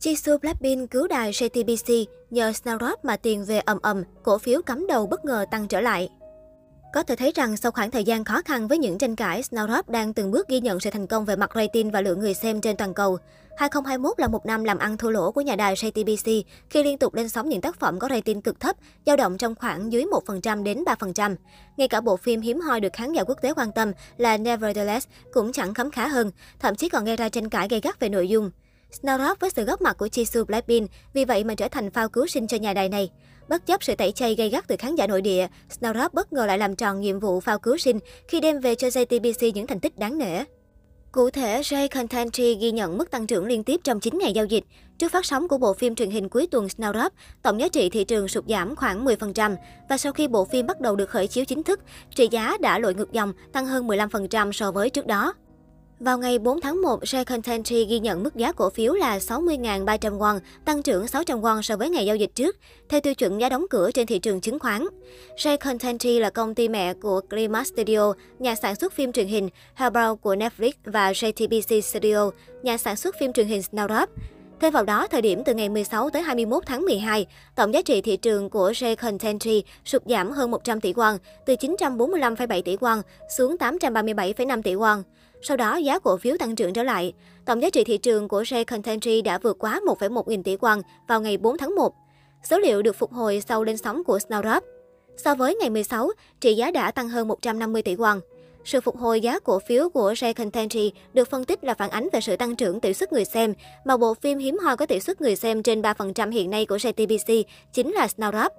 Jisoo Blackpink cứu đài JTBC nhờ Snapdrop mà tiền về ầm ầm, cổ phiếu cắm đầu bất ngờ tăng trở lại. Có thể thấy rằng sau khoảng thời gian khó khăn với những tranh cãi, Snapdrop đang từng bước ghi nhận sự thành công về mặt rating và lượng người xem trên toàn cầu. 2021 là một năm làm ăn thua lỗ của nhà đài JTBC khi liên tục lên sóng những tác phẩm có rating cực thấp, dao động trong khoảng dưới 1% đến 3%. Ngay cả bộ phim hiếm hoi được khán giả quốc tế quan tâm là Nevertheless cũng chẳng khấm khá hơn, thậm chí còn gây ra tranh cãi gay gắt về nội dung. Snowdrop với sự góp mặt của Jisoo Blackpink vì vậy mà trở thành phao cứu sinh cho nhà đài này. Bất chấp sự tẩy chay gây gắt từ khán giả nội địa, Snowdrop bất ngờ lại làm tròn nhiệm vụ phao cứu sinh khi đem về cho JTBC những thành tích đáng nể. Cụ thể, J Contentry ghi nhận mức tăng trưởng liên tiếp trong 9 ngày giao dịch. Trước phát sóng của bộ phim truyền hình cuối tuần Snowdrop, tổng giá trị thị trường sụt giảm khoảng 10%. Và sau khi bộ phim bắt đầu được khởi chiếu chính thức, trị giá đã lội ngược dòng, tăng hơn 15% so với trước đó. Vào ngày 4 tháng 1, Share Contentry ghi nhận mức giá cổ phiếu là 60.300 won, tăng trưởng 600 won so với ngày giao dịch trước, theo tiêu chuẩn giá đóng cửa trên thị trường chứng khoán. Share Contentry là công ty mẹ của Climax Studio, nhà sản xuất phim truyền hình, Hellbound của Netflix và JTBC Studio, nhà sản xuất phim truyền hình Snowdrop. Thêm vào đó, thời điểm từ ngày 16 tới 21 tháng 12, tổng giá trị thị trường của J Contentry sụt giảm hơn 100 tỷ won, từ 945,7 tỷ won xuống 837,5 tỷ won. Sau đó, giá cổ phiếu tăng trưởng trở lại. Tổng giá trị thị trường của J Contentry đã vượt quá 1,1 nghìn tỷ won vào ngày 4 tháng 1. Số liệu được phục hồi sau lên sóng của Snowdrop. So với ngày 16, trị giá đã tăng hơn 150 tỷ won. Sự phục hồi giá cổ phiếu của Ray Contentry được phân tích là phản ánh về sự tăng trưởng tỷ suất người xem, mà bộ phim hiếm hoi có tỷ suất người xem trên 3% hiện nay của JTBC chính là Snowdrop.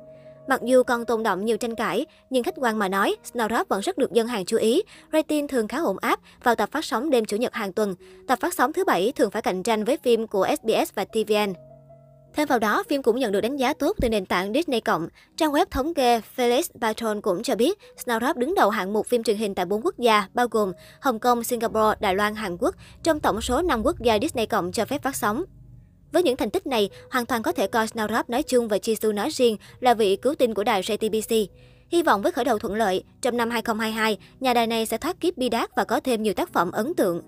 Mặc dù còn tồn động nhiều tranh cãi, nhưng khách quan mà nói, Snowdrop vẫn rất được dân hàng chú ý. Rating thường khá ổn áp vào tập phát sóng đêm Chủ nhật hàng tuần. Tập phát sóng thứ bảy thường phải cạnh tranh với phim của SBS và TVN. Thêm vào đó, phim cũng nhận được đánh giá tốt từ nền tảng Disney+. Trang web thống kê Felix Barton cũng cho biết, Snowdrop đứng đầu hạng mục phim truyền hình tại 4 quốc gia, bao gồm Hồng Kông, Singapore, Đài Loan, Hàn Quốc, trong tổng số 5 quốc gia Disney cộng cho phép phát sóng. Với những thành tích này, hoàn toàn có thể coi Snowdrop nói chung và Jisoo nói riêng là vị cứu tinh của đài JTBC. Hy vọng với khởi đầu thuận lợi, trong năm 2022, nhà đài này sẽ thoát kiếp bi đát và có thêm nhiều tác phẩm ấn tượng.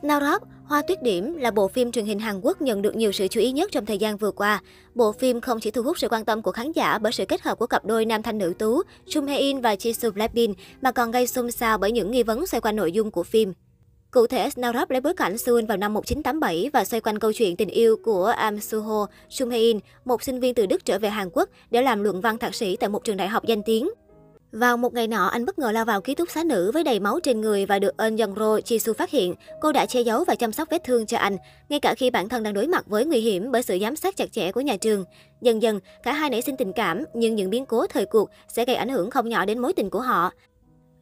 Snowdrop, Hoa Tuyết Điểm là bộ phim truyền hình Hàn Quốc nhận được nhiều sự chú ý nhất trong thời gian vừa qua. Bộ phim không chỉ thu hút sự quan tâm của khán giả bởi sự kết hợp của cặp đôi nam thanh nữ tú Chung Hae In và Jisoo Blackpink, mà còn gây xôn xao bởi những nghi vấn xoay quanh nội dung của phim. Cụ thể, Snowdrop lấy bối cảnh Seoul vào năm 1987 và xoay quanh câu chuyện tình yêu của Am Suho, Chung Hae In, một sinh viên từ Đức trở về Hàn Quốc để làm luận văn thạc sĩ tại một trường đại học danh tiếng. Vào một ngày nọ, anh bất ngờ lao vào ký túc xá nữ với đầy máu trên người và được Eun Young-ro Jisoo phát hiện. Cô đã che giấu và chăm sóc vết thương cho anh, ngay cả khi bản thân đang đối mặt với nguy hiểm bởi sự giám sát chặt chẽ của nhà trường. Dần dần, cả hai nảy sinh tình cảm, nhưng những biến cố thời cuộc sẽ gây ảnh hưởng không nhỏ đến mối tình của họ.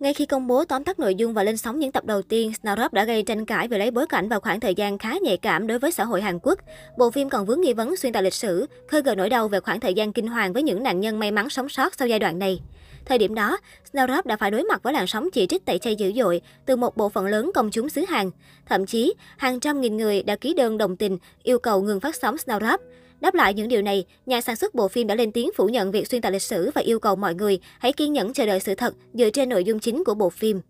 Ngay khi công bố tóm tắt nội dung và lên sóng những tập đầu tiên, Snowdrop đã gây tranh cãi về lấy bối cảnh vào khoảng thời gian khá nhạy cảm đối với xã hội Hàn Quốc. Bộ phim còn vướng nghi vấn xuyên tạc lịch sử, khơi gợi nỗi đau về khoảng thời gian kinh hoàng với những nạn nhân may mắn sống sót sau giai đoạn này. Thời điểm đó, Snowdrop đã phải đối mặt với làn sóng chỉ trích tẩy chay dữ dội từ một bộ phận lớn công chúng xứ Hàn. Thậm chí, hàng trăm nghìn người đã ký đơn đồng tình yêu cầu ngừng phát sóng Snowdrop. Đáp lại những điều này, nhà sản xuất bộ phim đã lên tiếng phủ nhận việc xuyên tạc lịch sử và yêu cầu mọi người hãy kiên nhẫn chờ đợi sự thật dựa trên nội dung chính của bộ phim.